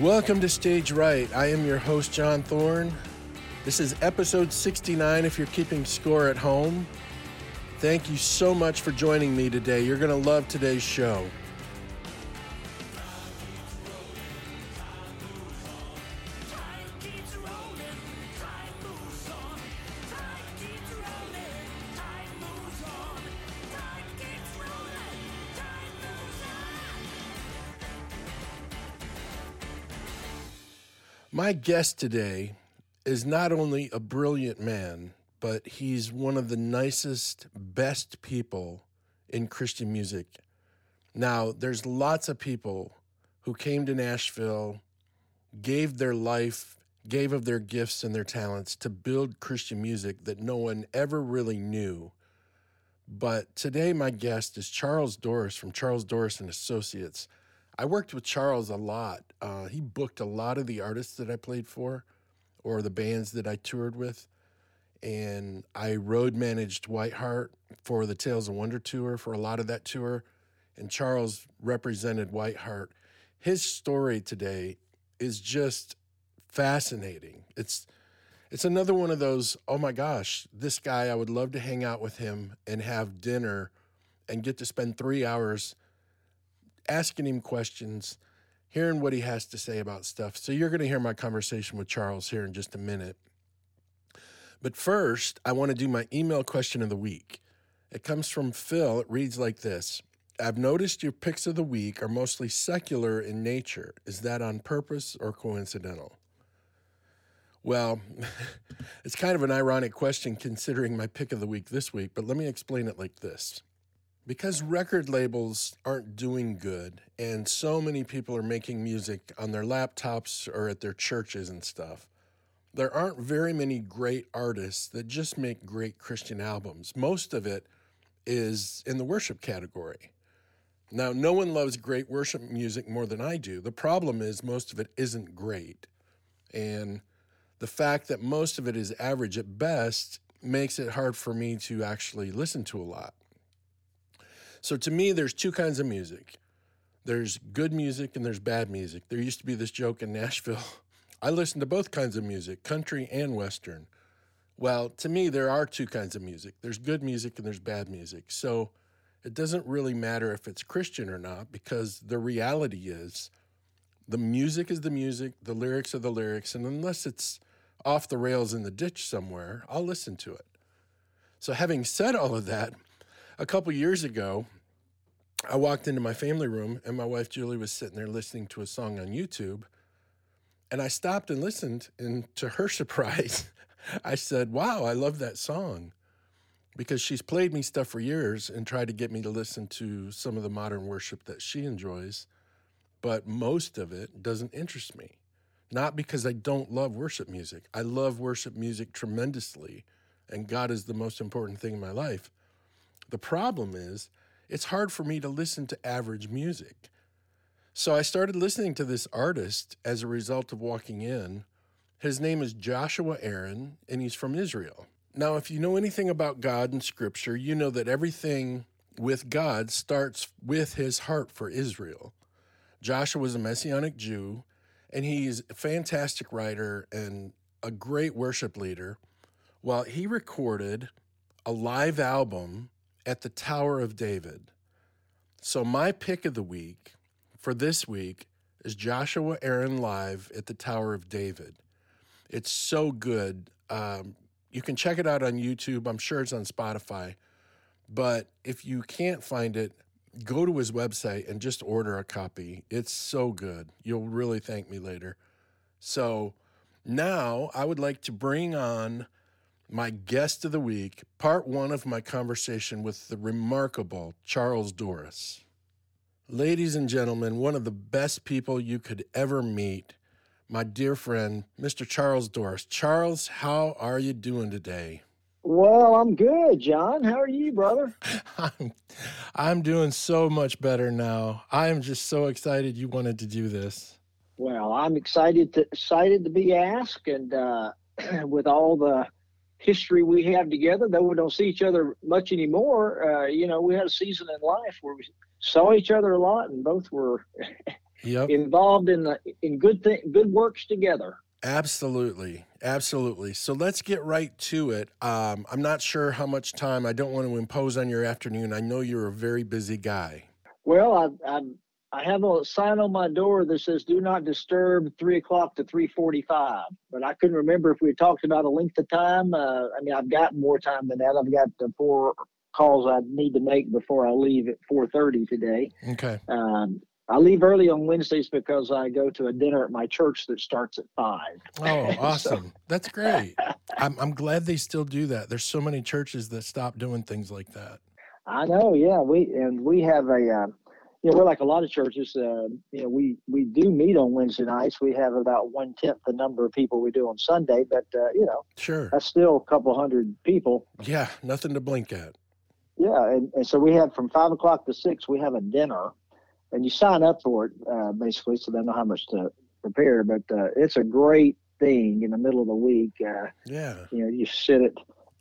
Welcome to Stage Right. I am your host, John Thorne. This is episode 69 if you're keeping score at home. Thank you so much for joining me today. You're going to love today's show. My guest today is not only a brilliant man, but he's one of the nicest, best people in Christian music. Now, there's lots of people who came to Nashville, gave their life, gave of their gifts and their talents to build Christian music that no one ever really knew. But today, my guest is Charles Dorris from Charles Dorris and Associates. I worked with Charles a lot. Uh, he booked a lot of the artists that I played for or the bands that I toured with. And I road managed Whiteheart for the Tales of Wonder tour for a lot of that tour. And Charles represented Whiteheart. His story today is just fascinating. It's it's another one of those, oh my gosh, this guy, I would love to hang out with him and have dinner and get to spend three hours asking him questions, hearing what he has to say about stuff. So you're going to hear my conversation with Charles here in just a minute. But first, I want to do my email question of the week. It comes from Phil. It reads like this I've noticed your picks of the week are mostly secular in nature. Is that on purpose or coincidental? Well, it's kind of an ironic question considering my pick of the week this week, but let me explain it like this because record labels aren't doing good and so many people are making music on their laptops or at their churches and stuff there aren't very many great artists that just make great christian albums. Most of it is in the worship category. Now no one loves great worship music more than i do. The problem is most of it isn't great and the fact that most of it is average at best makes it hard for me to actually listen to a lot so to me, there's two kinds of music. There's good music and there's bad music. There used to be this joke in Nashville. I listen to both kinds of music, country and western. Well, to me, there are two kinds of music. There's good music and there's bad music. So it doesn't really matter if it's Christian or not because the reality is the music is the music, the lyrics are the lyrics, and unless it's off the rails in the ditch somewhere, I'll listen to it. So having said all of that, a couple years ago, I walked into my family room and my wife Julie was sitting there listening to a song on YouTube. And I stopped and listened. And to her surprise, I said, Wow, I love that song. Because she's played me stuff for years and tried to get me to listen to some of the modern worship that she enjoys. But most of it doesn't interest me. Not because I don't love worship music. I love worship music tremendously. And God is the most important thing in my life. The problem is, it's hard for me to listen to average music. So I started listening to this artist as a result of walking in. His name is Joshua Aaron, and he's from Israel. Now, if you know anything about God and Scripture, you know that everything with God starts with his heart for Israel. Joshua was a Messianic Jew, and he's a fantastic writer and a great worship leader. Well, he recorded a live album at the Tower of David. So, my pick of the week for this week is Joshua Aaron Live at the Tower of David. It's so good. Um, you can check it out on YouTube. I'm sure it's on Spotify. But if you can't find it, go to his website and just order a copy. It's so good. You'll really thank me later. So now I would like to bring on my guest of the week, part one of my conversation with the remarkable Charles Dorris. Ladies and gentlemen, one of the best people you could ever meet, my dear friend, Mr. Charles Dorris. Charles, how are you doing today? Well, I'm good, John. How are you, brother? I'm, I'm doing so much better now. I am just so excited you wanted to do this. Well, I'm excited to excited to be asked, and uh, with all the history we have together, though we don't see each other much anymore. Uh, you know, we had a season in life where we saw each other a lot, and both were Yep. involved in the in good thing, good works together. Absolutely. Absolutely. So let's get right to it. Um, I'm not sure how much time. I don't want to impose on your afternoon. I know you're a very busy guy. Well, I I, I have a sign on my door that says "Do not disturb" three o'clock to three forty-five. But I couldn't remember if we talked about a length of time. Uh, I mean, I've got more time than that. I've got the four calls I need to make before I leave at four thirty today. Okay. Um, I leave early on Wednesdays because I go to a dinner at my church that starts at five. Oh, awesome. That's great. I'm, I'm glad they still do that. There's so many churches that stop doing things like that. I know, yeah. We and we have a, uh, you know, we're like a lot of churches. Uh, you know, we we do meet on Wednesday nights. We have about one tenth the number of people we do on Sunday, but uh, you know, Sure. that's still a couple hundred people. Yeah. Nothing to blink at. Yeah, and, and so we have from five o'clock to six. We have a dinner, and you sign up for it uh, basically, so they know how much to prepare. But uh, it's a great thing in the middle of the week. Uh, Yeah. you know, you sit at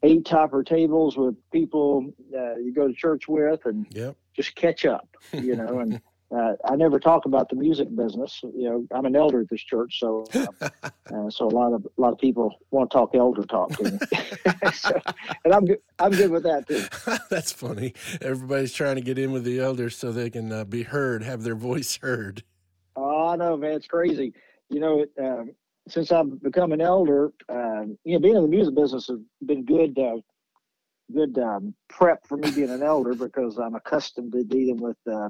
eight topper tables with people uh, you go to church with, and Yep. Just catch up. You know, and uh, I never talk about the music business. You know, I'm an elder at this church, so um, uh, so a lot of a lot of people want to talk elder talk to me, so, and I'm good. I'm good with that too. That's funny. Everybody's trying to get in with the elders so they can uh, be heard, have their voice heard. Oh, I know, man. It's crazy. You know, it, um, since I've become an elder, um, you know, being in the music business has been good, uh, good um, prep for me being an elder because I'm accustomed to dealing with uh,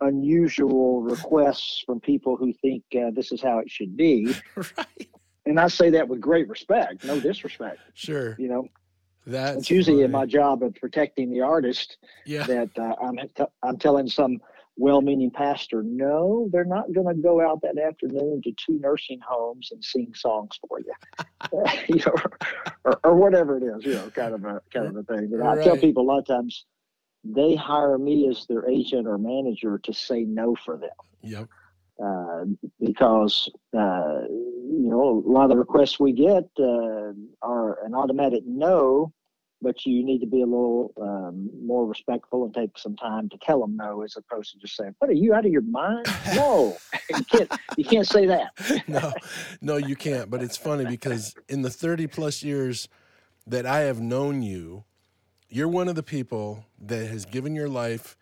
unusual requests from people who think uh, this is how it should be. right. And I say that with great respect, no disrespect. Sure. You know, That's it's usually in my job of protecting the artist Yeah. that uh, I'm t- I'm telling some well-meaning pastor, no, they're not going to go out that afternoon to two nursing homes and sing songs for you, you know, or, or whatever it is, you know, kind of a kind of a thing. But I tell people a lot of times they hire me as their agent or manager to say no for them Yep. uh, because uh, you know a lot of the requests we get uh, are an automatic no, but you need to be a little um, more respectful and take some time to tell them no, as opposed to just saying, "What are you out of your mind?" No, you can't. You can't say that. no, no, you can't. But it's funny because in the 30 plus years that I have known you, you're one of the people that has given your life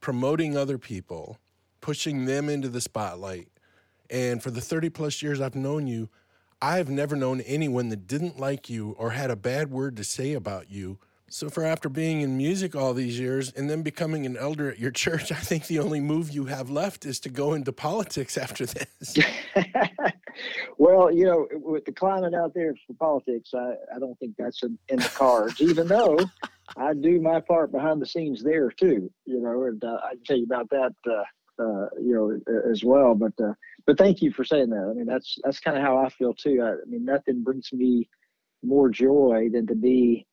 promoting other people, pushing them into the spotlight. And for the 30 plus years I've known you, I've never known anyone that didn't like you or had a bad word to say about you. So, for after being in music all these years and then becoming an elder at your church, I think the only move you have left is to go into politics after this. well, you know, with the climate out there for politics, I, I don't think that's in, in the cards, even though I do my part behind the scenes there too, you know, and uh, I can tell you about that, uh, uh, you know, as well. But, uh, but thank you for saying that. I mean, that's, that's kind of how I feel too. I, I mean, nothing brings me more joy than to be,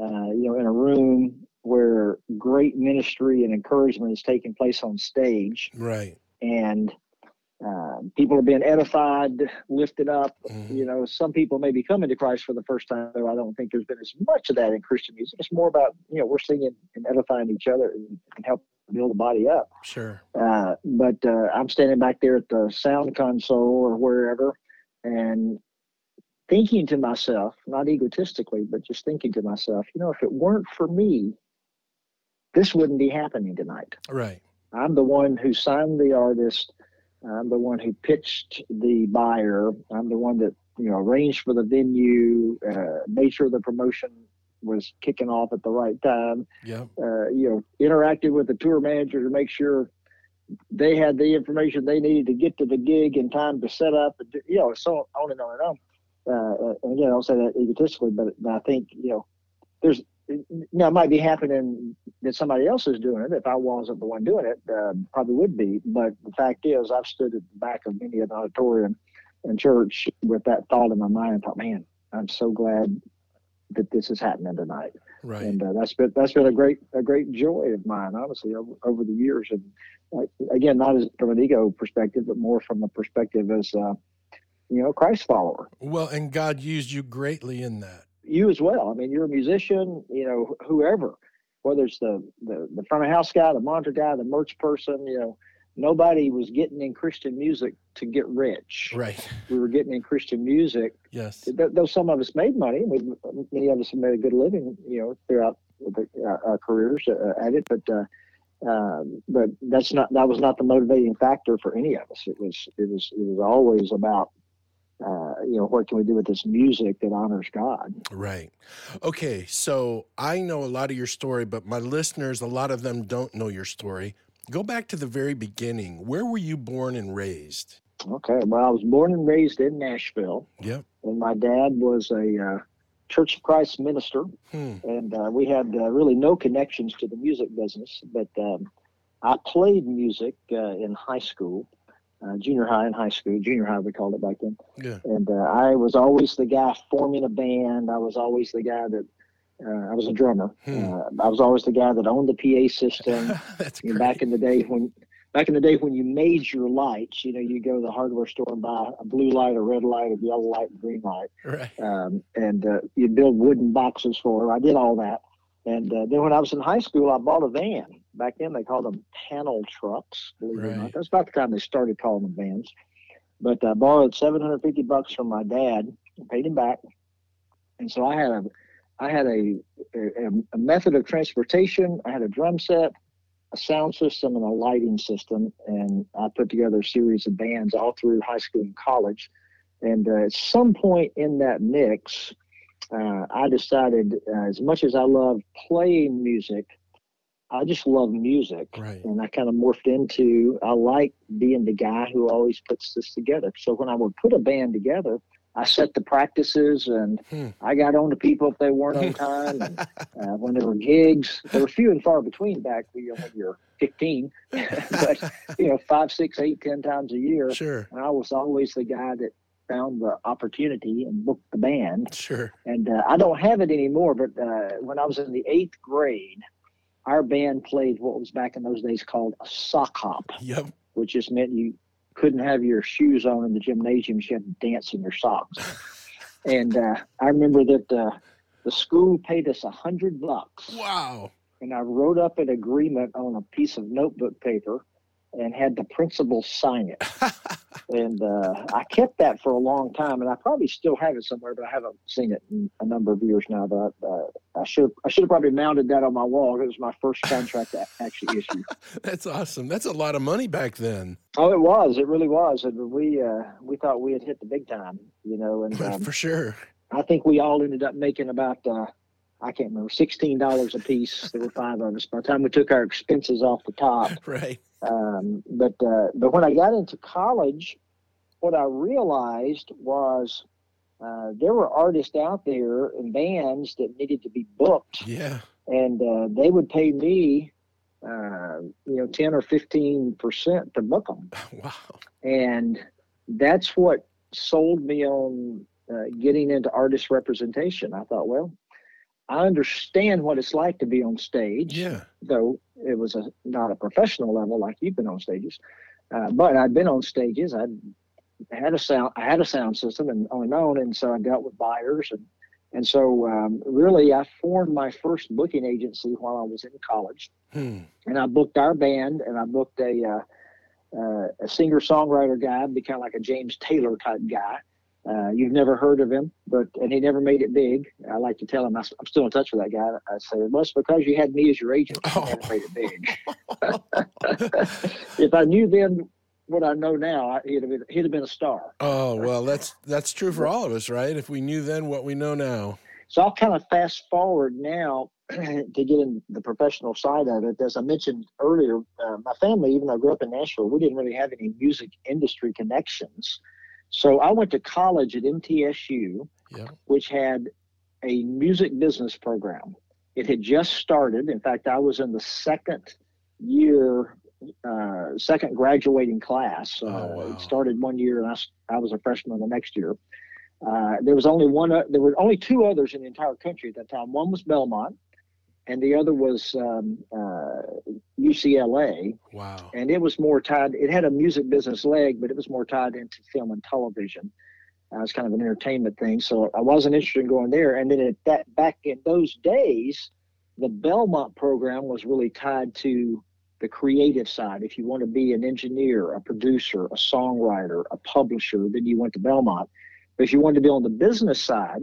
uh, you know, in a room where great ministry and encouragement is taking place on stage right. and uh, people are being edified, lifted up. Mhm. You know, some people may be coming to Christ for the first time, though I don't think there's been as much of that in Christian music. It's more about, you know, we're singing and edifying each other and, and help build the body up. Sure. Uh, but uh, I'm standing back there at the sound console or wherever and thinking to myself, not egotistically, but just thinking to myself, you know, if it weren't for me, this wouldn't be happening tonight. Right. I'm the one who signed the artist. I'm the one who pitched the buyer. I'm the one that you know arranged for the venue, uh, made sure the promotion was kicking off at the right time. Yeah. Uh, you know, interacted with the tour manager to make sure they had the information they needed to get to the gig in time to set up. And you know, so on and on and on. Uh, and again, I don't say that egotistically, but, but I think you know, there's now it might be happening that somebody else is doing it. If I wasn't the one doing it, uh, probably would be. But the fact is, I've stood at the back of many an auditorium and church with that thought in my mind and thought, man, I'm so glad that this is happening tonight. Right. And uh, that's been that's been a great a great joy of mine, honestly, over, over the years. And like, again, not as from an ego perspective, but more from a perspective as uh, you know, Christ follower. Well, and God used you greatly in that. you as well. I mean, you're a musician, you know, whoever, whether it's the, the, the front of house guy, the monitor guy, the merch person, you know, nobody was getting in Christian music to get rich. Right. We were getting in Christian music. Yes. Though some of us made money, we, many of us have made a good living, you know, throughout the, uh, our careers uh, at it. But uh, um, but that's not that was not the motivating factor for any of us. It was it was it was always about uh, you know, what can we do with this music that honors God? Right. Okay. So I know a lot of your story, but my listeners, a lot of them don't know your story. Go back to the very beginning. Where were you born and raised? Okay. Well, I was born and raised in Nashville. Yep. And my dad was a uh, Church of Christ minister. Hmm. And uh, we had uh, really no connections to the music business, but um, I played music uh, in high school uh, junior high and high school, junior high we called it back then. Yeah. And uh, I was always the guy forming a band. I was always the guy that uh, I was a drummer. Hmm. Uh, I was always the guy that owned the PA system. That's You know, back in the day when back in the day when you made your lights, you know, you go to the hardware store and buy a blue light, a red light, a yellow light, a green light, right. um, and uh, you build wooden boxes for. Them. I did all that. And uh, then when I was in high school, I bought a van. Back then, they called them panel trucks. Believe it or not, that's about the time they started calling them vans. But I borrowed 750 bucks from my dad, and paid him back, and so I had a, I had a, a, a method of transportation. I had a drum set, a sound system, and a lighting system, and I put together a series of bands all through high school and college. And uh, at some point in that mix, uh, I decided, uh, as much as I love playing music, I just love music. Right. And I kind of morphed into, I like being the guy who always puts this together. So when I would put a band together, I set the practices and Hmm. I got on to people if they weren't on time. And, uh, when there were gigs, they were few and far between back you know, when you're 15, but you know, five, six, eight, ten times a year. Sure. And I was always the guy that found the opportunity and booked the band. Sure. And uh, I don't have it anymore, but uh, when I was in the eighth grade, our band played what was back in those days called a sock hop, Yep. which just meant you couldn't have your shoes on in the gymnasium. You had to dance in your socks. and uh, I remember that uh, the school paid us a hundred bucks Wow. and I wrote up an agreement on a piece of notebook paper and had the principal sign it. and uh, I kept that for a long time, and I probably still have it somewhere, but I haven't seen it in a number of years now. But uh, I should I should have probably mounted that on my wall. It was my first contract to actually issue. That's awesome. That's a lot of money back then. Oh, it was. It really was. And we uh, we thought we had hit the big time, you know. And um, For sure. I think we all ended up making about uh, I can't remember sixteen dollars a piece. There were five of us. By the time we took our expenses off the top, Right. Um, but uh, but when I got into college, what I realized was uh, there were artists out there and bands that needed to be booked, Yeah. and uh, they would pay me, uh, you know, ten or fifteen percent to book them, Wow. and that's what sold me on uh, getting into artist representation. I thought, well, I understand what it's like to be on stage Yeah. though it was a not a professional level like you've been on stages. Uh, but I'd been on stages. I'd had a sound. I had a sound system, and on and on. And so I dealt with buyers, and and so um, really I formed my first booking agency while I was in college, Hmm. and I booked our band, and I booked a uh, uh, a singer songwriter guy, be kind of like a James Taylor type guy. Uh, you've never heard of him, but and he never made it big. I like to tell him I, am still in touch with that guy. I say, well, it's because you had me as your agent. Oh. made it big. if I knew then what I know now, I- he'd have been he'd have been a star. Oh well, that's that's true for all of us, right? If we knew then what we know now. So I'll kind of fast forward now to get in the professional side of it. As I mentioned earlier, uh, my family, even though I grew up in Nashville, we didn't really have any music industry connections. So I went to college at MTSU, which had a music business program. It had just started. In fact, I was in the second year, uh, second graduating class. Uh, Oh, wow. It started one year, and I was a freshman the next year. Uh, there was only one. There were only two others in the entire country at that time. One was Belmont, and the other was um, uh, UCLA. Wow. And it was more tied. It had a music business leg, but it was more tied into film and television. Uh, it's kind of an entertainment thing. So I wasn't interested in going there. And then at that back in those days, the Belmont program was really tied to the creative side. If you want to be an engineer, a producer, a songwriter, a publisher, then you went to Belmont. But if you wanted to be on the business side,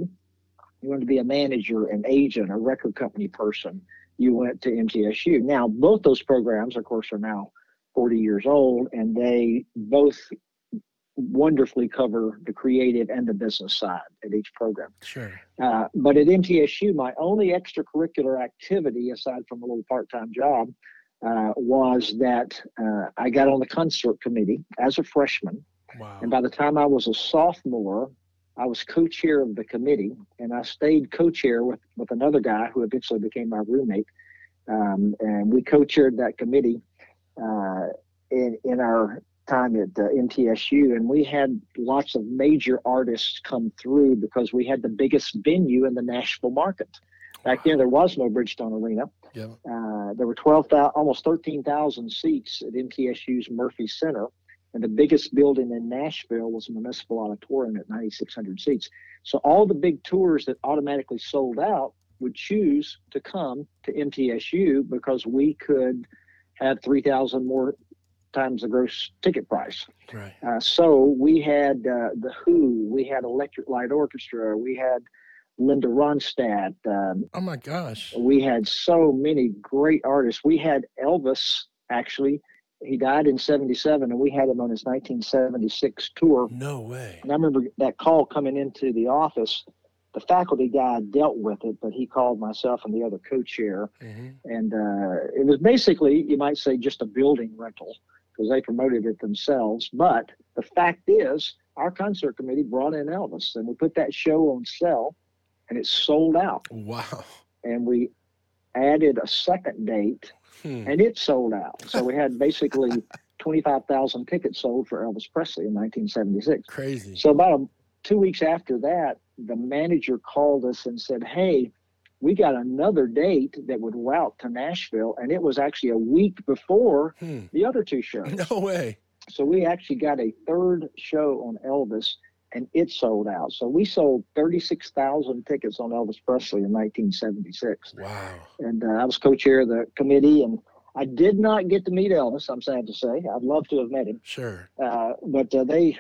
you wanted to be a manager, an agent, a record company person, you went to MTSU. Now, both those programs, of course, are now 40 years old, and they both wonderfully cover the creative and the business side at each program. Sure. Uh, but at MTSU, my only extracurricular activity, aside from a little part time job, uh, was that uh, I got on the concert committee as a freshman. Wow. And by the time I was a sophomore, I was co-chair of the committee, and I stayed co-chair with with another guy who eventually became my roommate. Um, and we co-chaired that committee uh, in in our time at uh, MTSU, and we had lots of major artists come through because we had the biggest venue in the Nashville market. Back then, there was no Bridgestone Arena. Yeah. Uh, there were 12,000, almost 13,000 seats at MTSU's Murphy Center. And the biggest building in Nashville was a municipal auditorium at 9,600 seats. So all the big tours that automatically sold out would choose to come to MTSU because we could have 3,000 more times the gross ticket price. Right. Uh, so we had uh, the Who, we had Electric Light Orchestra, we had Linda Ronstadt. Um, Oh my gosh. we had so many great artists. We had Elvis actually. He died in 77 and we had him on his 1976 tour. No way. And I remember that call coming into the office. The faculty guy dealt with it, but he called myself and the other co-chair. hmm And uh, it was basically, you might say, just a building rental because they promoted it themselves. But the fact is, our concert committee brought in Elvis and we put that show on sale and it sold out. Wow. And we added a second date Hmm. and it sold out. So we had basically 25,000 tickets sold for Elvis Presley in 1976. Crazy. So about a, two weeks after that, the manager called us and said, "Hey, we got another date that would route to Nashville, and it was actually a week before Hmm. the other two shows. No way. So we actually got a third show on Elvis, and it sold out. So we sold 36,000 tickets on Elvis Presley in 1976, Wow. and uh, I was co-chair of the committee, and I did not get to meet Elvis. I'm sad to say. I'd love to have met him. Sure. Uh, but uh, they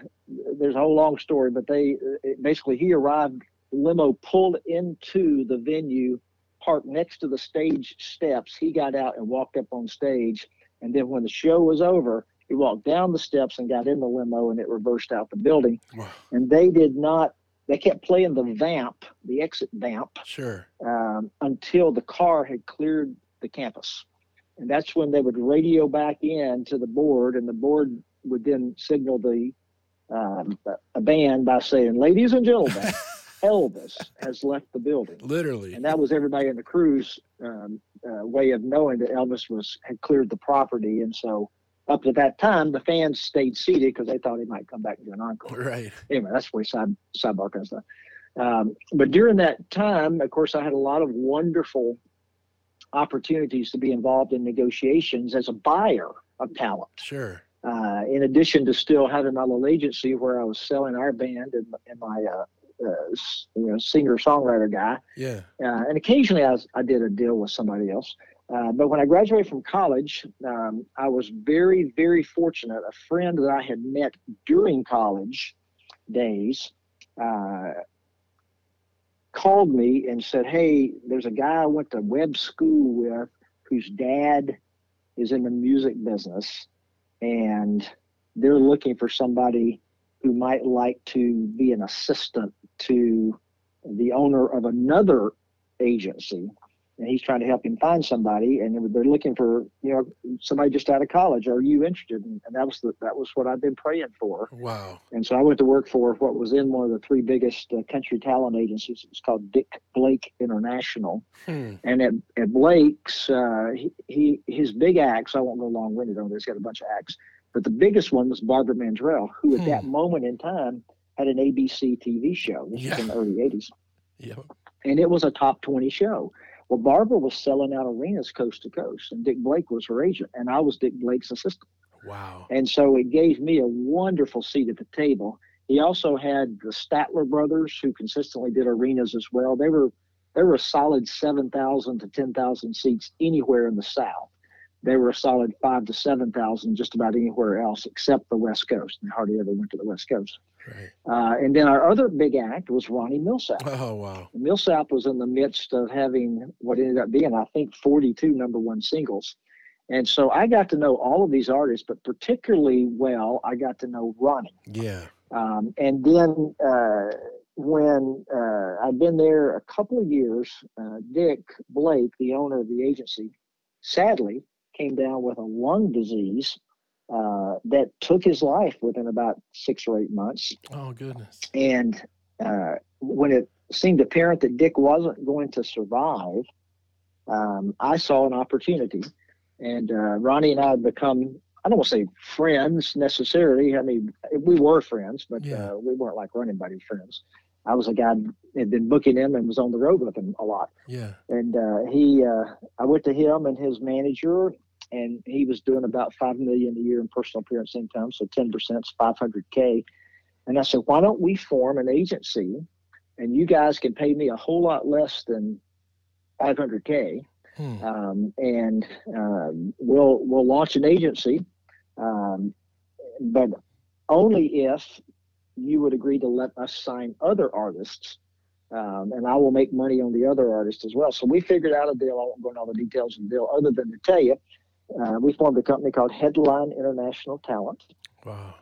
there's a whole long story but they basically he arrived limo pulled into the venue parked next to the stage steps he got out and walked up on stage and then when the show was over he walked down the steps and got in the limo and it reversed out the building Wow. and they did not they kept playing the vamp the exit vamp Sure. um, until the car had cleared the campus. And that's when they would radio back in to the board, and the board would then signal the um, a band by saying, "Ladies and gentlemen, Elvis has left the building." Literally. And that was everybody in the crew's um, uh, way of knowing that Elvis was had cleared the property, and so up to that time, the fans stayed seated because they thought he might come back and do an encore Right. anyway, that's where side sidebar kind of stuff. Um, but during that time, of course, I had a lot of wonderful opportunities to be involved in negotiations as a buyer of talent. Sure. Uh, in addition to still having my little agency where I was selling our band and, and my uh, uh, you know singer songwriter guy, Yeah. uh, and occasionally I, was, I did a deal with somebody else. Uh, but when I graduated from college, um, I was very, very fortunate. A friend that I had met during college days uh, called me and said, Hey, there's a guy I went to Webb School with whose dad is in the music business, and they're looking for somebody who might like to be an assistant to the owner of another agency and he's trying to help him find somebody and they're looking for you know somebody just out of college are you interested and, and that was the, that was what i've been praying for Wow. and so i went to work for what was in one of the three biggest uh, country talent agencies it was called dick blake international Hmm. and at, at blake's uh, he, he his big acts i won't go long-winded on this he got a bunch of acts but the biggest one was barbara mandrell who at Hmm. that moment in time had an abc tv show this was in the early 80s Yep. and it was a top 20 show. Well, Barbara was selling out arenas coast to coast, and Dick Blake was her agent, and I was Dick Blake's assistant. Wow. And so it gave me a wonderful seat at the table. He also had the Statler brothers, who consistently did arenas as well. They were they were a solid 7,000 to 10,000 seats anywhere in the South. They were a solid five to seven thousand just about anywhere else except the West Coast. They hardly ever went to the West Coast. Right. Uh, and then our other big act was Ronnie Milsap. Oh wow. Milsap was in the midst of having what ended up being, I think, 42 number one singles. And so I got to know all of these artists, but particularly well, I got to know Ronnie. Yeah. Um, and then uh, when uh, I'd been there a couple of years, uh, Dick Blake, the owner of the agency, sadly came down with a lung disease uh, that took his life within about six or eight months. Oh goodness. And uh, when it seemed apparent that Dick wasn't going to survive, um, I saw an opportunity. And uh, Ronnie and I had become, I don't want to say friends necessarily. I mean, we were friends, but Yeah. uh, we weren't like running buddy friends. I was a guy had been booking him and was on the road with him a lot Yeah. and uh, he uh, I went to him and his manager, and he was doing about five million a year in personal appearance income, so ten percent is five hundred k. And I said, why don't we form an agency, and you guys can pay me a whole lot less than five hundred k, Hmm. um, and um, we'll we'll launch an agency, um, but only if you would agree to let us sign other artists um, and I will make money on the other artists as well. So we figured out a deal. I won't go into all the details of the deal, other than to tell you, uh, we formed a company called Headline International Talent, Wow.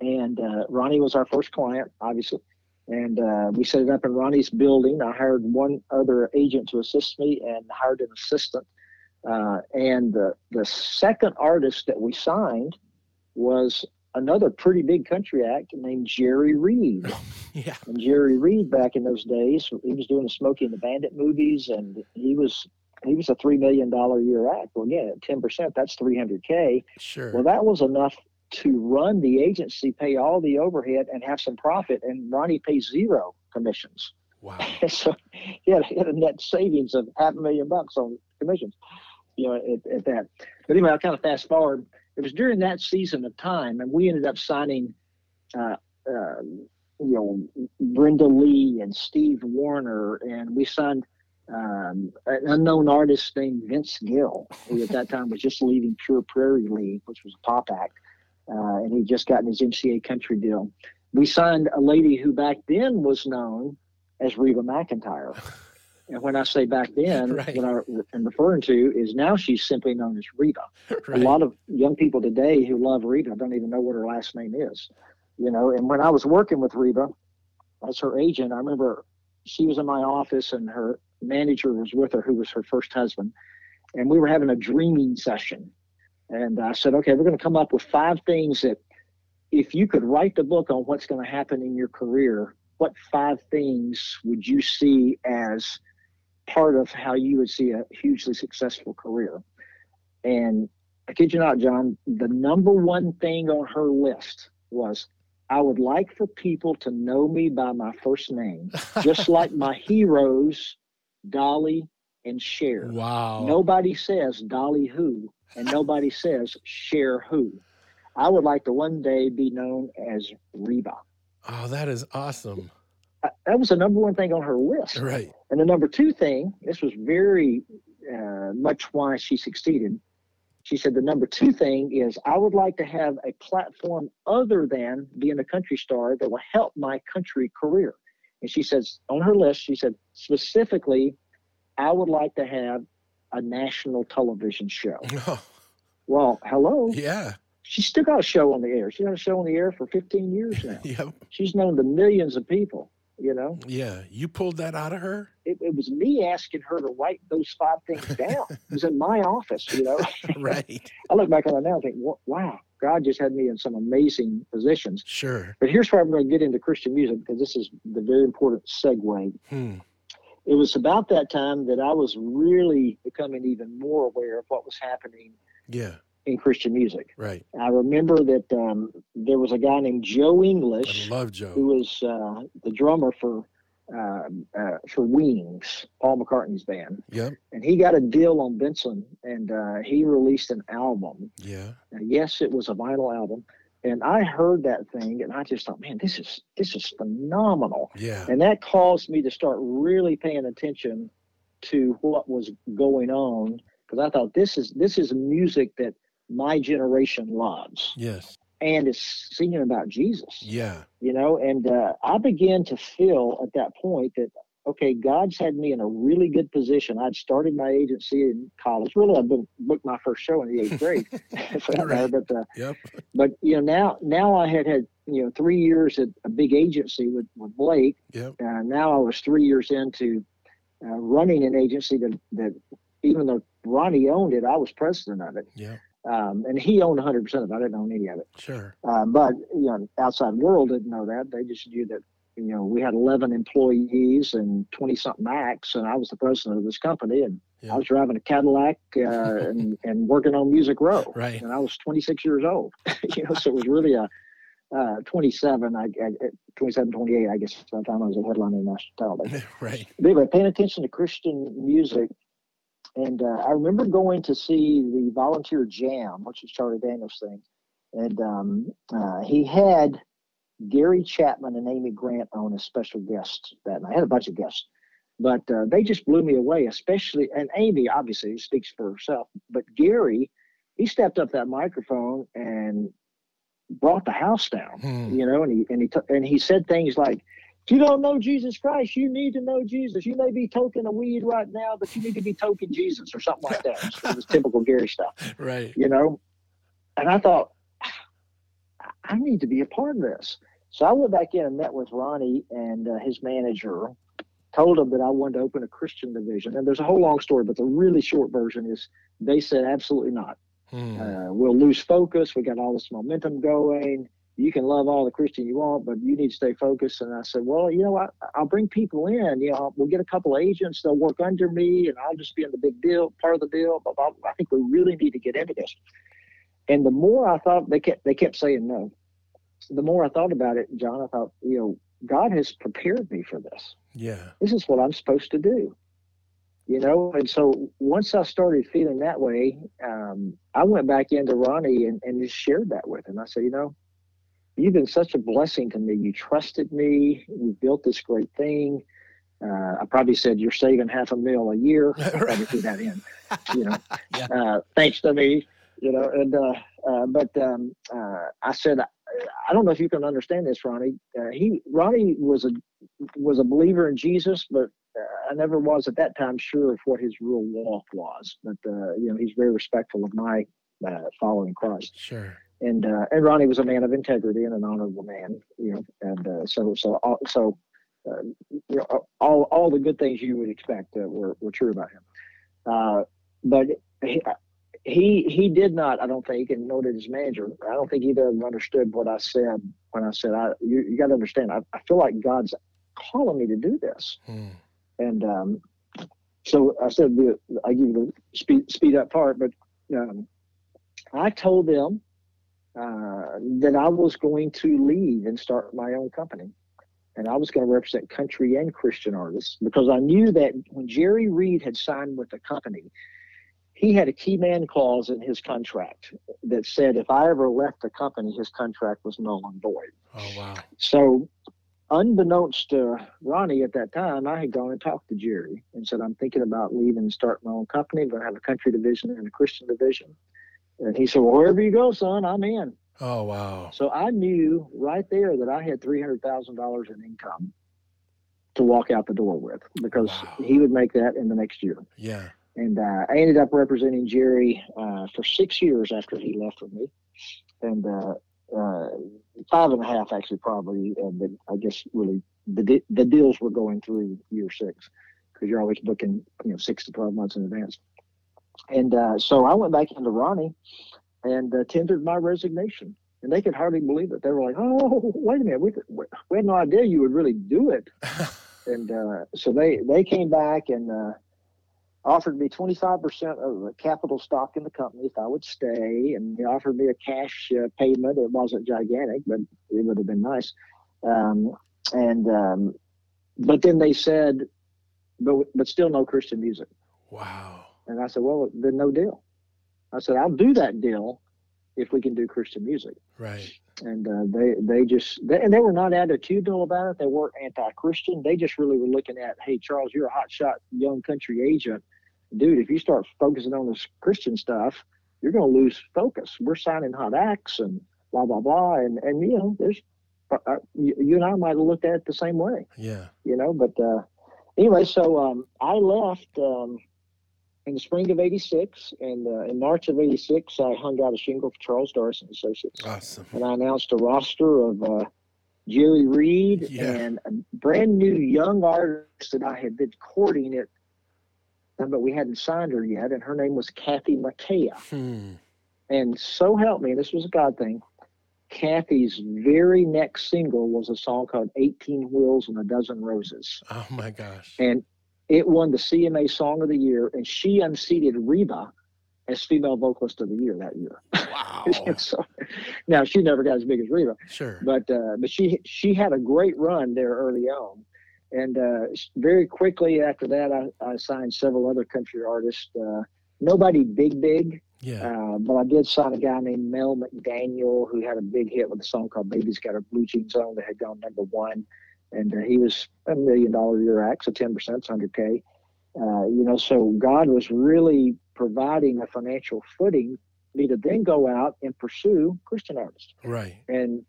and uh, Ronnie was our first client, obviously. And uh, we set it up in Ronnie's building. I hired one other agent to assist me, and hired an assistant. Uh, and the the second artist that we signed was another pretty big country act named Jerry Reed. Yeah. And Jerry Reed back in those days, he was doing the Smokey and the Bandit movies, and he was he was a three million dollar a year act. Well, again, at ten percent, that's three hundred k. Sure. Well, that was enough to run the agency, pay all the overhead, and have some profit. And Ronnie pays zero commissions. wow. so he had, he had a net savings of half a million bucks on commissions. You know, at, at that. But anyway, I'll kind of fast forward. It was during that season of time, and we ended up signing. Uh, uh, you know Brenda Lee and Steve Wariner, and we signed um, an unknown artist named Vince Gill, who at that time was just leaving Pure Prairie League, which was a pop act, uh, and he'd just gotten his MCA country deal. We signed a lady who back then was known as Reba McEntire. And when I say back then, Right. what I am referring to is now she's simply known as Reba right. a lot of young people today who love Reba don't even know what her last name is, you know. And when I was working with Reba as her agent, I remember she was in my office and her manager was with her, who was her first husband, and we were having a dreaming session. And I said, okay, we're going to come up with five things that, if you could write the book on what's going to happen in your career, what five things would you see as part of how you would see a hugely successful career? And I kid you not, John, the number one thing on her list was I would like for people to know me by my first name, just like my heroes, Dolly and Cher. wow. Nobody says Dolly who, and nobody says Cher who. I would like to one day be known as Reba. Oh, that is awesome. That was the number one thing on her list. Right. And the number two thing, this was very uh, much why she succeeded. She said the number two thing is I would like to have a platform other than being a country star that will help my country career. And she says on her list, she said specifically, I would like to have a national television show. Oh, Well, hello. yeah. She's still got a show on the air. She's got a show on the air for 15 years now. Yep. She's known to millions of people, you know. Yeah. You pulled that out of her? it, it was me asking her to write those five things down. it was in my office, you know. right. I look back on it now and think, wow, God just had me in some amazing positions. Sure. But here's where I'm going to get into Christian music because this is the very important segue. Hmm. It was about that time that I was really becoming even more aware of what was happening Yeah. In Christian music. Right. I remember that um, there was a guy named Joe I English love who was uh, the drummer for uh, uh, for Wings, Paul McCartney's band. Yep. and he got a deal on Benson, and uh, he released an album. Yeah. Now, yes, it was a vinyl album, and I heard that thing, and I just thought, man, this is this is phenomenal, Yeah. and that caused me to start really paying attention to what was going on, because I thought this is this is music that my generation loves Yes. and is singing about Jesus. Yeah. You know, and uh, I began to feel at that point that okay, God's had me in a really good position. I'd started my agency in college. Really, I've booked my first show in the eighth grade, for that matter. But uh, Yep. but you know now now I had had you know three years at a big agency with with Blake. Yep. Uh, now I was three years into uh, running an agency that that even though Ronnie owned it, I was president of it, Yeah. Um, and he owned 100 percent of it. I didn't own any of it. Sure. Uh, but you know, outside world didn't know that. They just knew that you know we had 11 employees and 20 something acts, and I was the president of this company, and Yeah. I was driving a Cadillac uh, and and working on Music Row, Right. and I was 26 years old. you know, so it was really a uh, 27, I, I, 27, 28, I guess, by the time I was a headliner in national television right. but anyway, paying attention to Christian music. And uh, I remember going to see the Volunteer Jam, which is Charlie Daniels' thing. And um, uh, he had Gary Chapman and Amy Grant on as special guests that night. I had a bunch of guests, but uh, they just blew me away, especially, and Amy obviously speaks for herself, but Gary, he stepped up that microphone and brought the house down Hmm. you know, and he and he t- and he said things like, "If you don't know Jesus Christ, you need to know Jesus. You may be toking a weed right now, but you need to be toking Jesus or something like that." It was typical Gary stuff, Right. you know. And I thought, I need to be a part of this. So I went back in and met with Ronnie and uh, his manager. Told him that I wanted to open a Christian division, and there's a whole long story, but the really short version is they said absolutely not. Hmm. Uh, we'll lose focus. We got all this momentum going. You can love all the Christian you want, but you need to stay focused. And I said, well, you know, I, I'll bring people in. You know, we'll get a couple of agents. They'll work under me, and I'll just be in the big deal, part of the deal. But I I think we really need to get into this. And the more I thought, they kept they kept saying no. The more I thought about it, John, I thought, you know, God has prepared me for this Yeah. this is what I'm supposed to do. You know, and so once I started feeling that way, um, I went back into Ronnie and, and just shared that with him. I said, you know, you've been such a blessing to me. You trusted me. You built this great thing. Uh, I probably said you're saving half a mil a year. I probably threw that in. You know, Yeah. uh, thanks to me. You know, and uh, uh, but um, uh, I said, I don't know if you can understand this, Ronnie. Uh, he Ronnie was a was a believer in Jesus, but uh, I never was at that time sure of what his real walk was. But uh, you know, he's very respectful of my uh, following Christ. Sure. And uh, and Ronnie was a man of integrity and an honorable man. You know, and uh, so so all, so uh, you know all all the good things you would expect uh, were were true about him. Uh, but he, he he did not, I don't think, and nor did his manager. I don't think either of them understood what I said when I said, "I you, you got to understand. I, I feel like God's calling me to do this." Hmm. And um, so I said, I give you the speed, speed up part, but um, I told them uh, that I was going to leave and start my own company. And I was going to represent country and Christian artists because I knew that when Jerry Reed had signed with the company, he had a key man clause in his contract that said if I ever left the company, his contract was null and void. Oh wow. So, unbeknownst to Ronnie at that time, I had gone and talked to Jerry and said, I'm thinking about leaving and starting my own company. I'm going to have a country division and a Christian division. And he said, Well, wherever you go, son, I'm in. Oh wow. So I knew right there that I had $300,000 in income to walk out the door with because Wow. he would make that in the next year. Yeah. And uh, I ended up representing Jerry uh, for six years after he left with me, and uh, uh, five and a half actually probably. Uh, but I guess really the the deals were going through year six because you're always booking you know six to twelve months in advance. And uh, so I went back into Ronnie and uh, tendered my resignation. And they could hardly believe it. They were like, "Oh, wait a minute! We, we had no idea you would really do it." and uh, so they they came back and uh, offered me 25% of the capital stock in the company if I would stay, and they offered me a cash uh, payment. It wasn't gigantic, but it would have been nice. Um, and um, but then they said, but but still no Christian music. wow. And I said, well, then no deal. I said, I'll do that deal if we can do Christian music Right. and uh, they they just they, and they were not attitudinal about it. They weren't anti-Christian. They just really were looking at, hey, Charles, you're a hotshot young country agent. dude, if you start focusing on this Christian stuff, you're going to lose focus. We're signing hot acts and blah blah blah, and and you know, there's uh, uh you, you, and I might have looked at it the same way. Yeah. You know, but uh, anyway, so um, I left um, in the spring of '86, and uh, in March of '86, I hung out a shingle for Charles Darcy Associates. Awesome. And I announced a roster of uh, Jerry Reed yeah. and a brand new young artist that I had been courting it, but we hadn't signed her yet, and her name was Kathy Mattea. Hmm. And so help me, this was a God thing. Kathy's very next single was a song called 18 Wheels and a Dozen Roses. Oh my gosh. And it won the CMA Song of the Year, and she unseated Reba as female vocalist of the year that year. Wow. so, now she never got as big as Reba. Sure. But uh, but she she had a great run there early on. And uh, very quickly after that, I, I signed several other country artists. Uh, nobody big, big, yeah. Uh, but I did sign a guy named Mel McDaniel who had a big hit with a song called Baby's Got Her Blue Jeans On that had gone number one. And uh, he was a million dollar a year act, so 10% is 100K. Uh, you know, so God was really providing a financial footing for me to then go out and pursue Christian artists. Right. And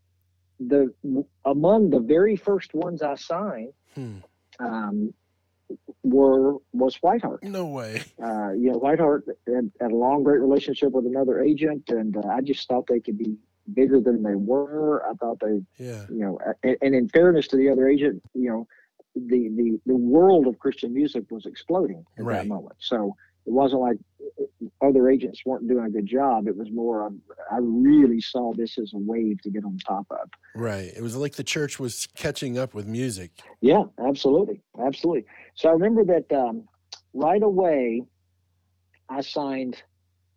the among the very first ones I signed, hmm. um, were was Whiteheart. No way. Uh, you know, Whiteheart had, had, a long, great relationship with another agent, and uh, I just thought they could be bigger than they were. I thought they, yeah, you know, and, and in fairness to the other agent, you know, the the the world of Christian music was exploding at right. that moment. So it wasn't like other agents weren't doing a good job. It was more I really saw this as a wave to get on top of. Right. It was like the church was catching up with music. Yeah, absolutely. Absolutely. So I remember that um, right away, I signed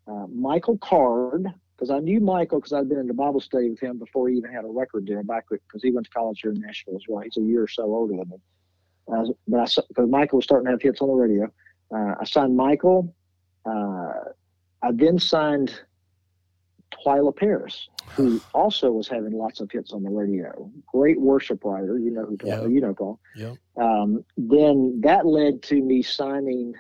uh, Michael Card because I knew Michael because I'd been in the Bible study with him before he even had a record deal back because he went to college here in Nashville as well. He's a year or so older than me. Uh, but I because Michael was starting to have hits on the radio. Uh, I signed Michael. Uh, I then signed Twila Paris, who also was having lots of hits on the radio. Great worship writer, you know who Twila, yep. you know Paul. Yep. Um, then that led to me signing,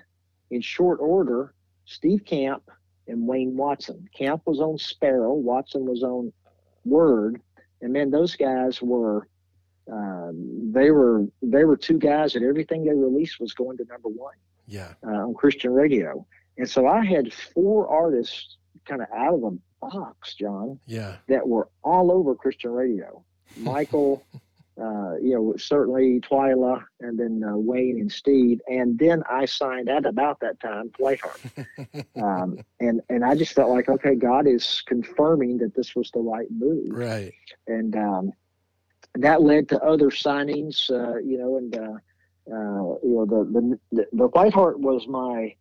in short order, Steve Camp and Wayne Watson. Camp was on Sparrow, Watson was on Word, and man, those guys were. Um, they were they were two guys that everything they released was going to number one yeah. Uh, on Christian radio. And so I had four artists kind of out of the box, John, yeah, that were all over Christian radio. Michael, uh, you know, certainly Twila and then uh, Wayne and Steve, and then I signed at about that time Whiteheart, um, and and I just felt like okay, God is confirming that this was the right move, right, and um, that led to other signings, uh, you know, and uh, uh, you know, the, the, the Whiteheart was my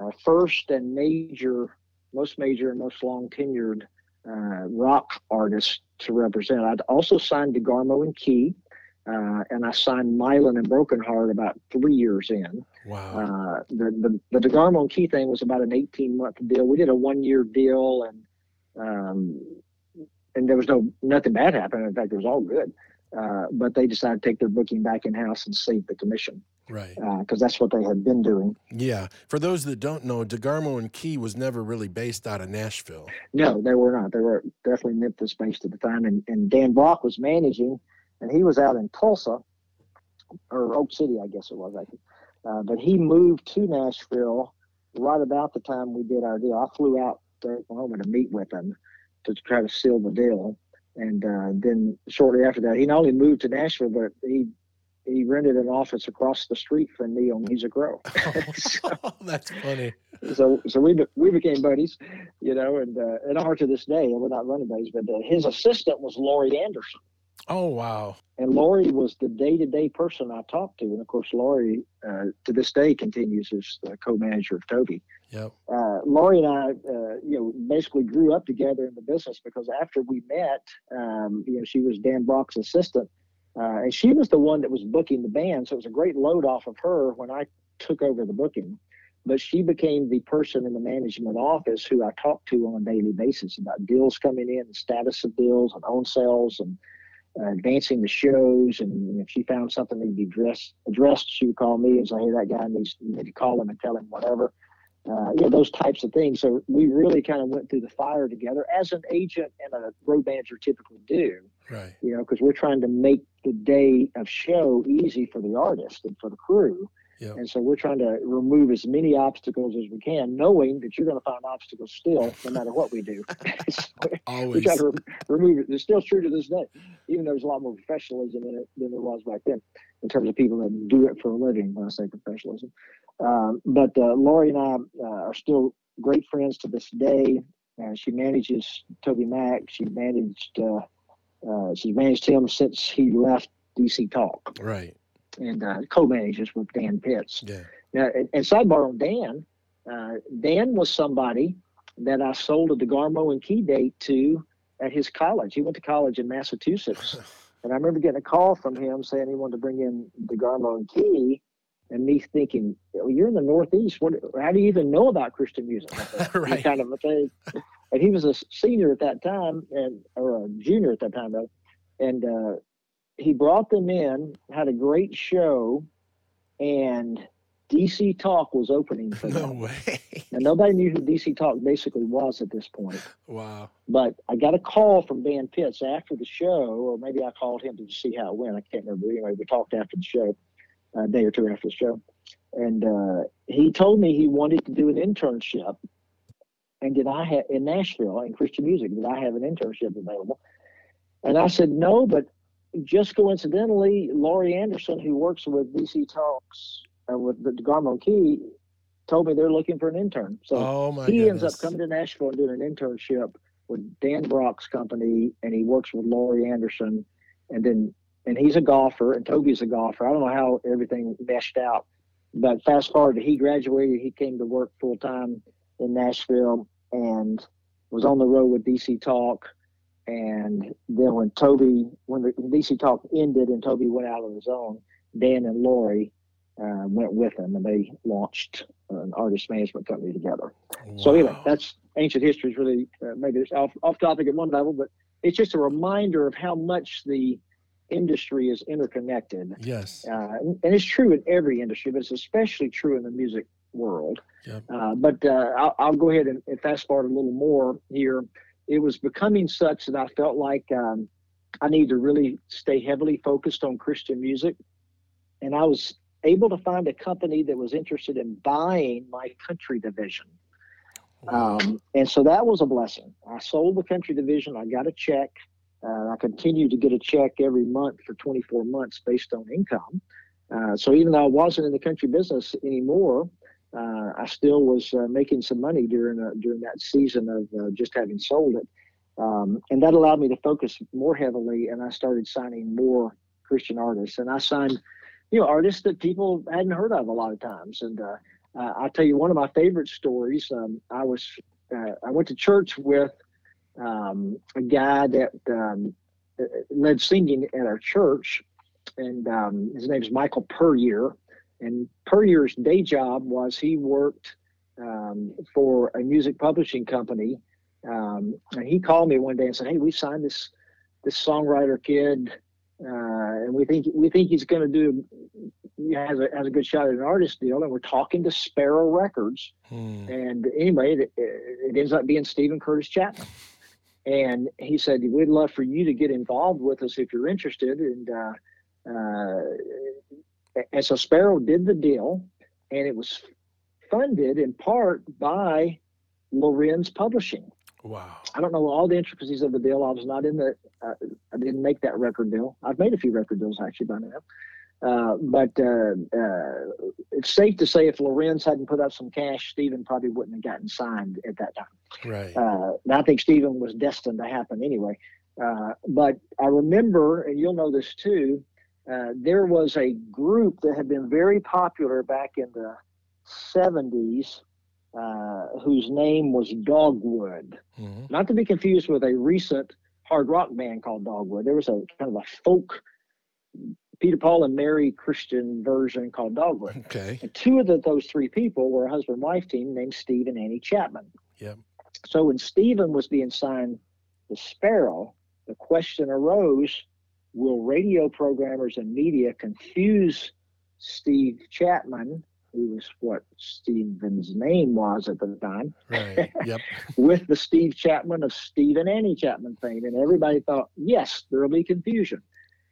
uh, first and major, most major and most long tenured uh, rock artist to represent. I'd also signed DeGarmo and Key, uh, and I signed Mylon and Broken Heart about three years in. Wow. Uh, the, the, the DeGarmo and Key thing was about an 18 month deal. We did a one year deal and, um, and there was no, nothing bad happened. In fact, it was all good. Uh, but they decided to take their booking back in house and save the commission. Right. Because uh, that's what they had been doing. Yeah. For those that don't know, DeGarmo and Key was never really based out of Nashville. No, they were not. They were definitely Memphis based at the time. And, and Dan Brock was managing, and he was out in Tulsa, or Oak City, I guess it was. I think. Uh, but he moved to Nashville right about the time we did our deal. I flew out to Oklahoma to meet with him to try to seal the deal. And uh, then shortly after that, he not only moved to Nashville, but he he rented an office across the street from me on Music Row. so, that's funny. So so we we became buddies, you know, and uh, and are to this day. We're not running buddies, but uh, his assistant was Laurie Anderson. Oh wow! And Laurie was the day-to-day person I talked to, and of course, Laurie uh, to this day continues as the co-manager of Toby. Yep. Uh, Laurie and I, uh, you know, basically grew up together in the business because after we met, um, you know, she was Dan Brock's assistant, uh, and she was the one that was booking the band. So it was a great load off of her when I took over the booking. But she became the person in the management office who I talked to on a daily basis about deals coming in, the status of deals, and on sales, and uh, advancing the shows. And if she found something that needed to be addressed, addressed, she would call me and say, "Hey, that guy needs you need to call him and tell him whatever." Uh, you know, those types of things. So we really kind of went through the fire together as an agent and a road manager typically do. Right. You know, because we're trying to make the day of show easy for the artist and for the crew. Yep. And so we're trying to remove as many obstacles as we can, knowing that you're going to find obstacles still, no matter what we do. so we Always. try to re- remove it. It's still true to this day, even though there's a lot more professionalism in it than there was back then, in terms of people that do it for a living. When I say professionalism, um, but uh, Laurie and I uh, are still great friends to this day. Uh, she manages Toby Mac. She managed. Uh, uh, she managed him since he left DC Talk Right. and uh, co-manages with Dan Pitts. Yeah. Now, and, and sidebar on Dan, uh, Dan was somebody that I sold a DeGarmo and Key date to at his college. He went to college in Massachusetts, and I remember getting a call from him saying he wanted to bring in DeGarmo and Key, and me thinking, well, "You're in the Northeast. What? How do you even know about Christian music?" right. kind of a thing. And he was a senior at that time, and or a junior at that time though, and uh, he brought them in, had a great show, and DC Talk was opening for No them. way. And nobody knew who DC Talk basically was at this point. Wow. But I got a call from Dan Pitts after the show, or maybe I called him to see how it went. I can't remember. Anyway, we talked after the show, a day or two after the show. And uh, he told me he wanted to do an internship. And did I have in Nashville in Christian music? Did I have an internship available? And I said no, but just coincidentally, Laurie Anderson, who works with DC Talks uh, with the Garmo Key, told me they're looking for an intern. So Oh he ends up coming to Nashville and doing an internship with Dan Brock's company, and he works with Laurie Anderson, and then and he's a golfer, and Toby's a golfer. I don't know how everything meshed out, but fast forward, he graduated, he came to work full time in Nashville, and was on the road with DC Talk. And then when Toby, when the DC Talk ended and Toby went out on his own, Dan and Laurie uh, went with him, and they launched an artist management company together. So anyway, that's ancient history is really uh, maybe it's off, off topic at one level, but it's just a reminder of how much the industry is interconnected. yes. Uh, and, and it's true in every industry, but it's especially true in the music world. Yep. Uh, but uh, I'll, I'll go ahead and, and fast forward a little more here. It was becoming such that I felt like um, I need to really stay heavily focused on Christian music. And I was able to find a company that was interested in buying my country division. Um, and so that was a blessing. I sold the country division. I got a check. Uh, I continued to get a check every month for 24 months based on income. Uh, so even though I wasn't in the country business anymore, uh, I still was uh, making some money during uh, during that season of uh, just having sold it, um, and that allowed me to focus more heavily. And I started signing more Christian artists, and I signed, you know, artists that people hadn't heard of a lot of times. And uh, I'll tell you one of my favorite stories. Um, I was uh, I went to church with um, a guy that um, led singing at our church, and um, his name is Michael Puryear. And Puryear's day job was he worked um, for a music publishing company. Um, and he called me one day and said, "Hey, we signed this this songwriter kid, and we think we think he's going to do he has a has a good shot at an artist deal." And we're talking to Sparrow Records. Hmm. And anyway, it, it ends up being Stephen Curtis Chapman. And he said, We'd love for you to get involved with us if you're interested. And, uh, uh, and so Sparrow did the deal, and it was funded in part by Lorenz Publishing. Wow. I don't know all the intricacies of the deal. I was not in the, uh, I didn't make that record deal. I've made a few record deals actually by now. Uh, but uh, uh, it's safe to say if Lorenz hadn't put up some cash, Stephen probably wouldn't have gotten signed at that time. Right. Uh, and I think Stephen was destined to happen anyway. Uh, but I remember, and you'll know this too, uh, there was a group that had been very popular back in the 70s uh, whose name was Dogwood. Mhm. Not to be confused with a recent hard rock band called Dogwood. There was a kind of a folk Peter Paul and Mary Christian version called Dogwood. Okay. And two of the, those three people were a husband wife team named Steve and Annie Chapman. Yep. So when Stephen was being signed to Sparrow, the question arose will radio programmers and media confuse Steve Chapman who was what Stephen's name was at the time. Right. Yep. with the Steve Chapman of Steve and Annie Chapman fame. And everybody thought, yes, there will be confusion.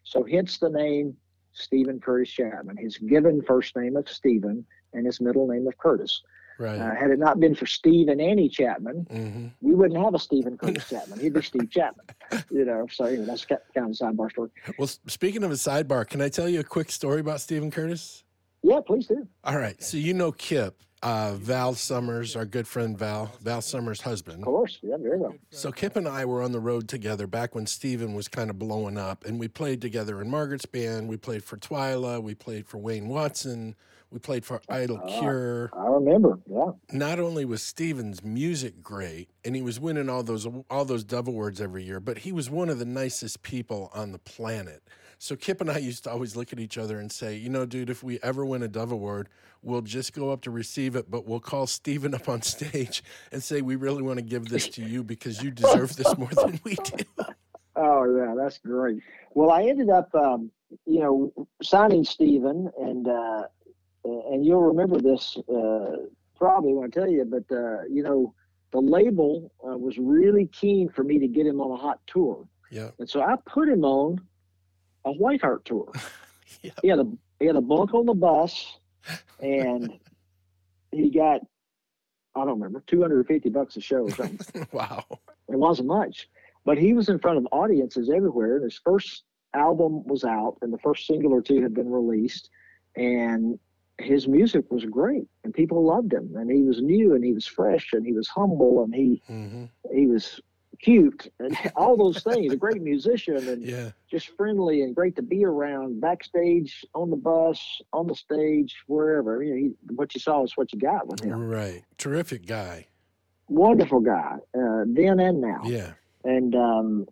So hence the name Stephen Curtis Chapman, his given first name of Stephen and his middle name of Curtis. Right. Uh, had it not been for Steve and Annie Chapman, hmm we wouldn't have a Stephen Curtis Chapman. He'd be Steve Chapman. You know, so that's kind of a sidebar story. Well, speaking of a sidebar, can I tell you a quick story about Stephen Curtis? Yeah, please do. All right. So you know Kip, uh, Val Summers, our good friend Val, Val Summers' husband. Of course. Yeah, very well. So Kip and I were on the road together back when Stephen was kind of blowing up, and we played together in Margaret's band. We played for Twila. We played for Wayne Watson. We played for Idle Ah. Cure. I remember. Yeah. Not only was Stephen's music great, and he was winning all those all those Dove Awards every year, but he was one of the nicest people on the planet. So Kip and I used to always look at each other and say, you know, dude, if we ever win a Dove Award, we'll just go up to receive it, but we'll call Stephen up on stage and say, we really want to give this to you because you deserve this more than we do. Oh yeah, that's great. Well, I ended up, um, you know, signing Stephen, and uh, and you'll remember this uh, probably when I tell you, but uh, you know, the label uh, was really keen for me to get him on a hot tour, Yeah. and so I put him on a White Heart tour. Yeah. He had a he had a bunk on the bus, and he got I don't remember two hundred and fifty bucks a show or something. wow. It wasn't much, but he was in front of audiences everywhere. And his first album was out, and the first single or two had been released, and his music was great, and people loved him. And he was new, and he was fresh, and he was humble, and he hmm he was cute, and all those things. A great musician, and Yeah. just friendly and great to be around. Backstage, on the bus, on the stage, wherever. You know, he, what you saw is what you got with him. Right. Terrific guy. Wonderful guy, uh, then and now. Yeah. and um,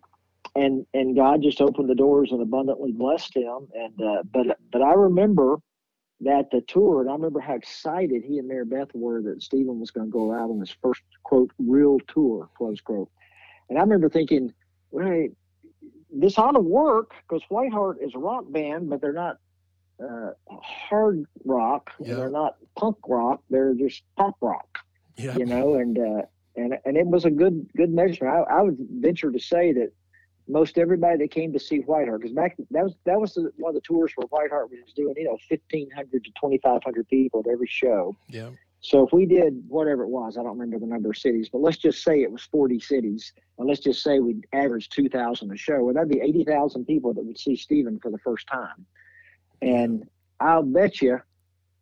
and and God just opened the doors and abundantly blessed him. And uh, but but I remember that the tour, and I remember how excited he and Mary Beth were that Stephen was going to go out on his first quote real tour close quote. And I remember thinking, wait, this ought to work because Whiteheart is a rock band, but they're not uh, hard rock. Yeah. They're not punk rock. They're just pop rock Yeah. you know, and uh, and and it was a good good measure. I, I would venture to say that most everybody that came to see Whiteheart, because back that was that was the, one of the tours where Whiteheart was doing, you know, fifteen hundred to twenty five hundred people at every show. Yeah. So if we did whatever it was, I don't remember the number of cities, but let's just say it was forty cities, and let's just say we averaged two thousand a show, well, that'd be eighty thousand people that would see Stephen for the first time, and I'll bet you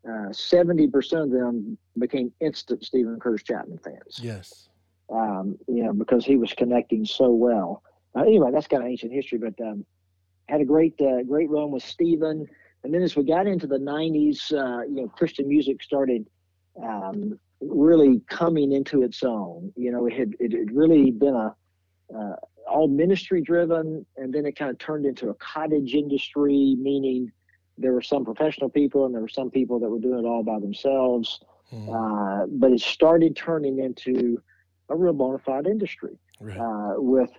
uh, seventy percent of them became instant Stephen Curtis Chapman fans. Yes. Um, you know, because he was connecting so well. Uh, anyway, that's kind of ancient history, but um, had a great uh, great run with Stephen. And then as we got into the '90s, uh, you know, Christian music started um, really coming into its own. You know, it had it had really been a uh, all ministry driven, and then it kind of turned into a cottage industry, meaning there were some professional people and there were some people that were doing it all by themselves. Mhm. Uh, but it started turning into a real bona fide industry Right. uh, with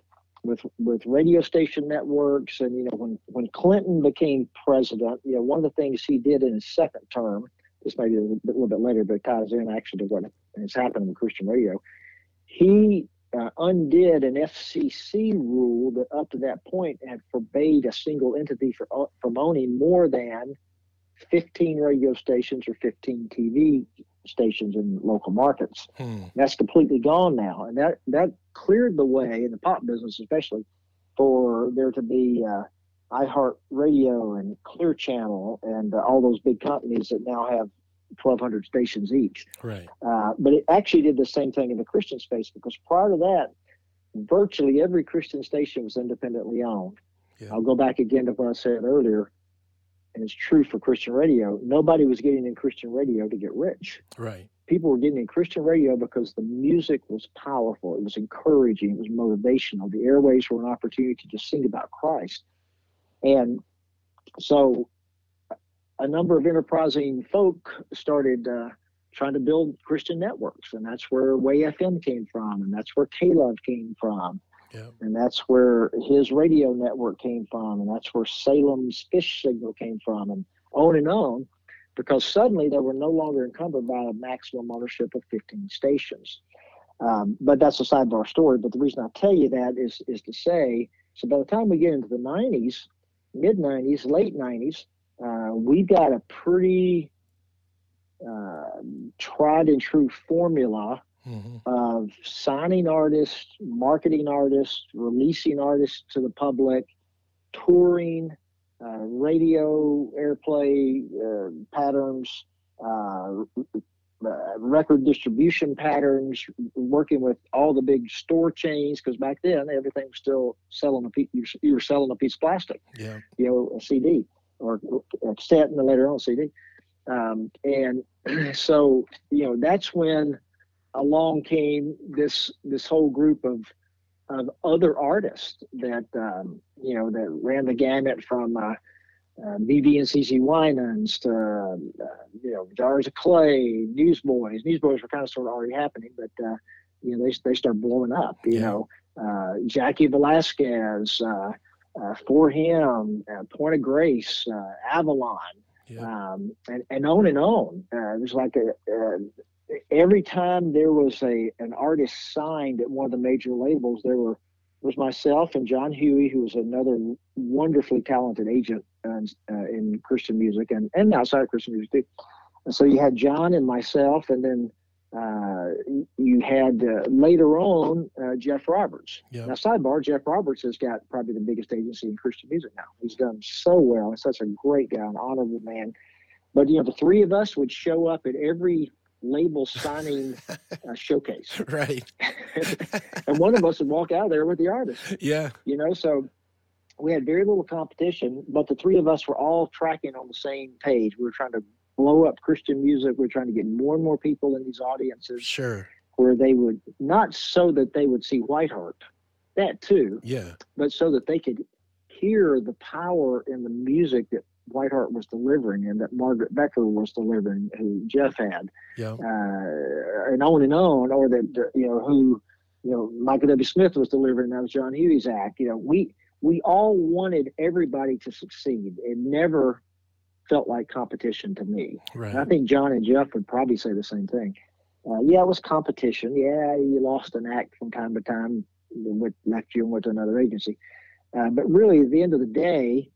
with with radio station networks. And you know, when when Clinton became president, you know, one of the things he did in his second term, this may be a little bit, little bit later, but it ties in actually to what has happened with Christian radio. He uh, undid an FCC rule that up to that point had forbade a single entity for, uh, from owning more than 15 radio stations or 15 TV stations in local markets. Hmm. That's completely gone now, and that that cleared the way in the pop business, especially for there to be uh, iHeart Radio and Clear Channel and uh, all those big companies that now have 1,200 stations each. Right. Uh, but it actually did the same thing in the Christian space because prior to that, virtually every Christian station was independently owned. Yeah. I'll go back again to what I said earlier, and it's true for Christian radio. Nobody was getting in Christian radio to get rich Right. people were getting in Christian radio because the music was powerful, it was encouraging, it was motivational. The airways were an opportunity to just sing about Christ. And so a number of enterprising folk started uh, trying to build Christian networks, and that's where Way FM came from, and that's where K-Love came from, Yeah. and that's where his radio network came from, and that's where Salem's Fish Signal came from, and on and on. because suddenly they were no longer encumbered by a maximum ownership of 15 stations. Um, but that's a sidebar story. But the reason I tell you that is is to say, so by the time we get into the 90s, mid 90s, late 90s, uh, we've got a pretty uh, tried and true formula mm-hmm. of signing artists, marketing artists, releasing artists to the public, touring, uh, radio airplay uh, patterns, uh, record distribution patterns, working with all the big store chains. Because back then, everything was still selling a piece. You were selling a piece of plastic. Yeah. You know, a CD or a cassette, and then later on CD. Um, and so, you know, that's when along came this this whole group of of other artists that um, you know that ran the gamut from uh, uh, BeBe and CC Winans to uh, you know Jars of Clay, Newsboys. Newsboys were kind of sort of already happening, but uh, you know they they start blowing up. You yeah. know, uh, Jaci Velasquez, uh, uh, 4Him, Point of Grace, Avalon, yeah. um, and and on and on. it was like a, every time there was a an artist signed at one of the major labels, there were was myself and John Huie, who was another wonderfully talented agent uh, in Christian music and, and outside of Christian music too. And so you had John and myself, and then uh, you had uh, later on uh, Jeff Roberts. Yep. Now, sidebar, Jeff Roberts has got probably the biggest agency in Christian music now. He's done so well. He's such a great guy, an honorable man. But you know, the three of us would show up at every label signing uh, showcase. Right. and one of us would walk out there with the artist. Yeah. You know, so we had very little competition, but the three of us were all tracking on the same page. We were trying to blow up Christian music. We are trying to get more and more people in these audiences. Sure. Where they would not so that they would see Whiteheart, that too. Yeah. But so that they could hear the power in the music that Whiteheart was delivering and that Margaret Becker was delivering, who Jeff had, yeah, uh, and on and on, or that you know who, you know, Michael W. Smith was delivering. That was John Huie's act. You know, we we all wanted everybody to succeed. It never felt like competition to me. Right. I think John and Jeff would probably say the same thing. Uh, yeah, it was competition. Yeah, you lost an act from time to time, with left you and went to another agency. Uh, but really, at the end of the day,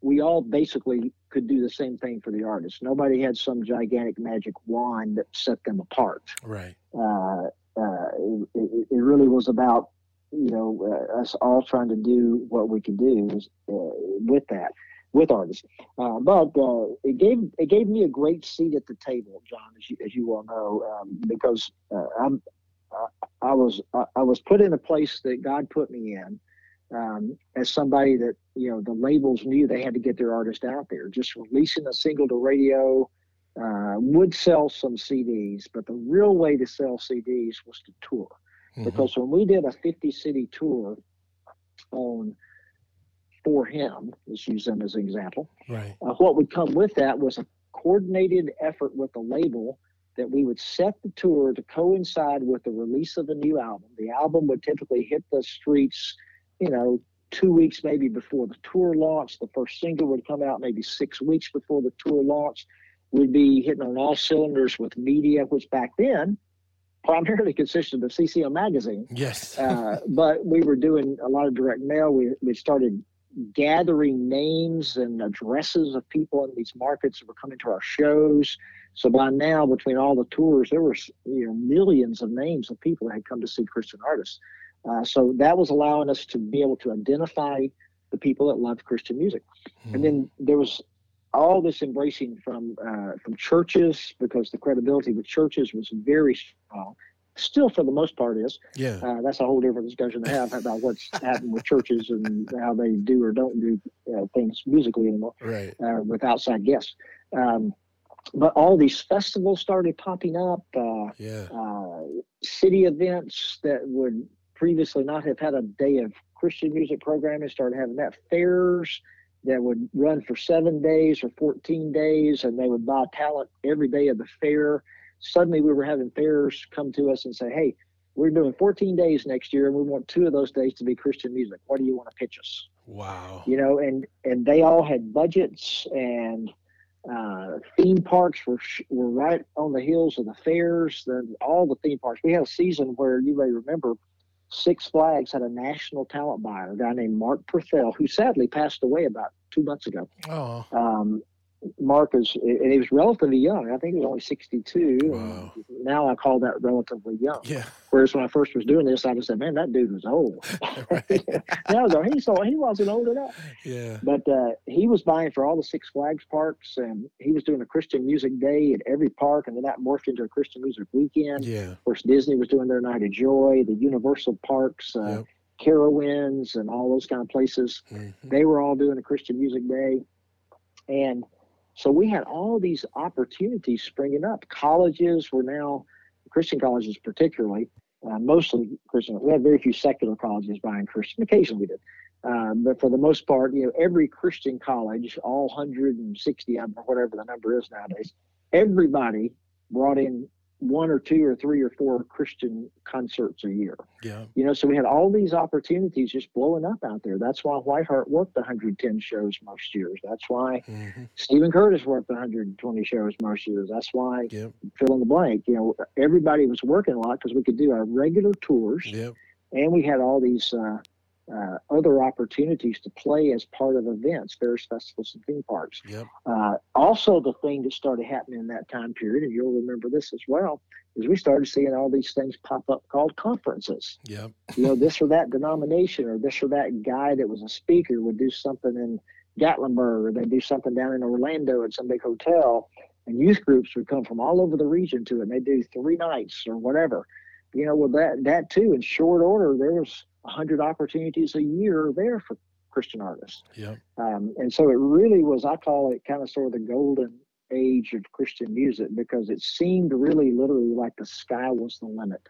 we all basically could do the same thing for the artists. Nobody had some gigantic magic wand that set them apart. Right. Uh, uh, it, it, really was about you know uh, us all trying to do what we could do uh, with that with artists. Uh, but uh, it gave it gave me a great seat at the table, John, as you as you well know, um, because I'm I, I was I, I was put in a place that God put me in um, as somebody that you know the labels knew they had to get their artist out there. Just releasing a single to radio uh, would sell some CDs, but the real way to sell CDs was to tour. Mm-hmm. Because when we did a 50 city tour on 4Him, let's use them as an example. Right. Uh, what would come with that was a coordinated effort with the label that we would set the tour to coincide with the release of a new album. The album would typically hit the streets you know, two weeks maybe before the tour launch. The first single would come out maybe six weeks before the tour launch. We'd be hitting on all cylinders with media, which back then primarily consisted of CCM magazine. Yes. uh, but we were doing a lot of direct mail. We, we started gathering names and addresses of people in these markets that were coming to our shows. So by now, between all the tours, there were you know millions of names of people that had come to see Christian artists. Uh, so that was allowing us to be able to identify the people that loved Christian music. Mm-hmm. And then there was all this embracing from uh, from churches because the credibility with churches was very strong. Still, for the most part, is yeah. Uh, that's a whole different discussion to have about what's happened with churches and how they do or don't do uh, things musically anymore, right? Uh, with outside guests. Um, but all these festivals started popping up. Uh, yeah. city events that would previously not have had a day of Christian music programming started having that fairs that would run for seven days or 14 days, and they would buy talent every day of the fair. Suddenly, we were having fairs come to us and say, Hey, we're doing 14 days next year, and we want two of those days to be Christian music. What do you want to pitch us? Wow. You know, and and they all had budgets and Uh, theme parks were were right on the heels of the fairs. Then all the theme parks. We had a season where you may remember Six Flags had a national talent buyer, a guy named Mark Purcell, who sadly passed away about two months ago. Oh. Um, Mark is, and he was relatively young. I think he was only 62. Wow. Now I call that relatively young. Yeah. Whereas when I first was doing this, I just said, man, that dude was old. Right. now though, he saw he wasn't old enough. Yeah. But uh, he was buying for all the Six Flags parks, and he was doing a Christian music day at every park, and then that morphed into a Christian music weekend. Yeah. Of course, Disney was doing their Night of Joy, the Universal parks, uh, Yep. Carowinds, and all those kind of places Mhm. they were all doing a Christian Music Day. And so we had all these opportunities springing up. Colleges were now, Christian colleges particularly, uh, mostly Christian. We had very few secular colleges buying Christian. Occasionally we did. Um, but for the most part, you know, every Christian college, all 160 of them, or whatever the number is nowadays, everybody brought in one or two or three or four Christian concerts a year. Yeah. you know so we had all these opportunities just blowing up out there. That's why whiteheart worked 110 shows most years. That's why hmm stephen curtis worked 120 shows most years. That's why Yep. fill in the blank. You know everybody was working a lot because we could do our regular tours. Yep. and we had all these uh, uh, other opportunities to play as part of events various festivals and theme parks Yep. uh, also, the thing that started happening in that time period, and you'll remember this as well, is we started seeing all these things pop up called conferences. Yep. You know, this or that denomination, or this or that guy that was a speaker would do something in Gatlinburg, or they'd do something down in Orlando at some big hotel, and youth groups would come from all over the region to it. And they'd do three nights or whatever. You know, with that that too, in short order, there was a hundred opportunities a year there for Christian artists. Yep. Um, and so it really was, I call it kind of sort of the golden age of Christian music because it seemed really literally like the sky was the limit.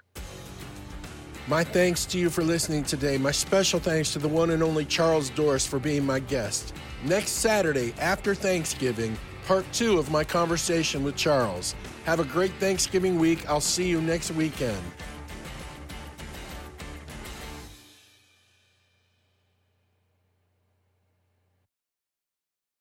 My thanks to you for listening today. My special thanks to the one and only Charles Doris for being my guest. Next Saturday, after Thanksgiving, part two of my conversation with Charles. Have a great Thanksgiving week. I'll see you next weekend.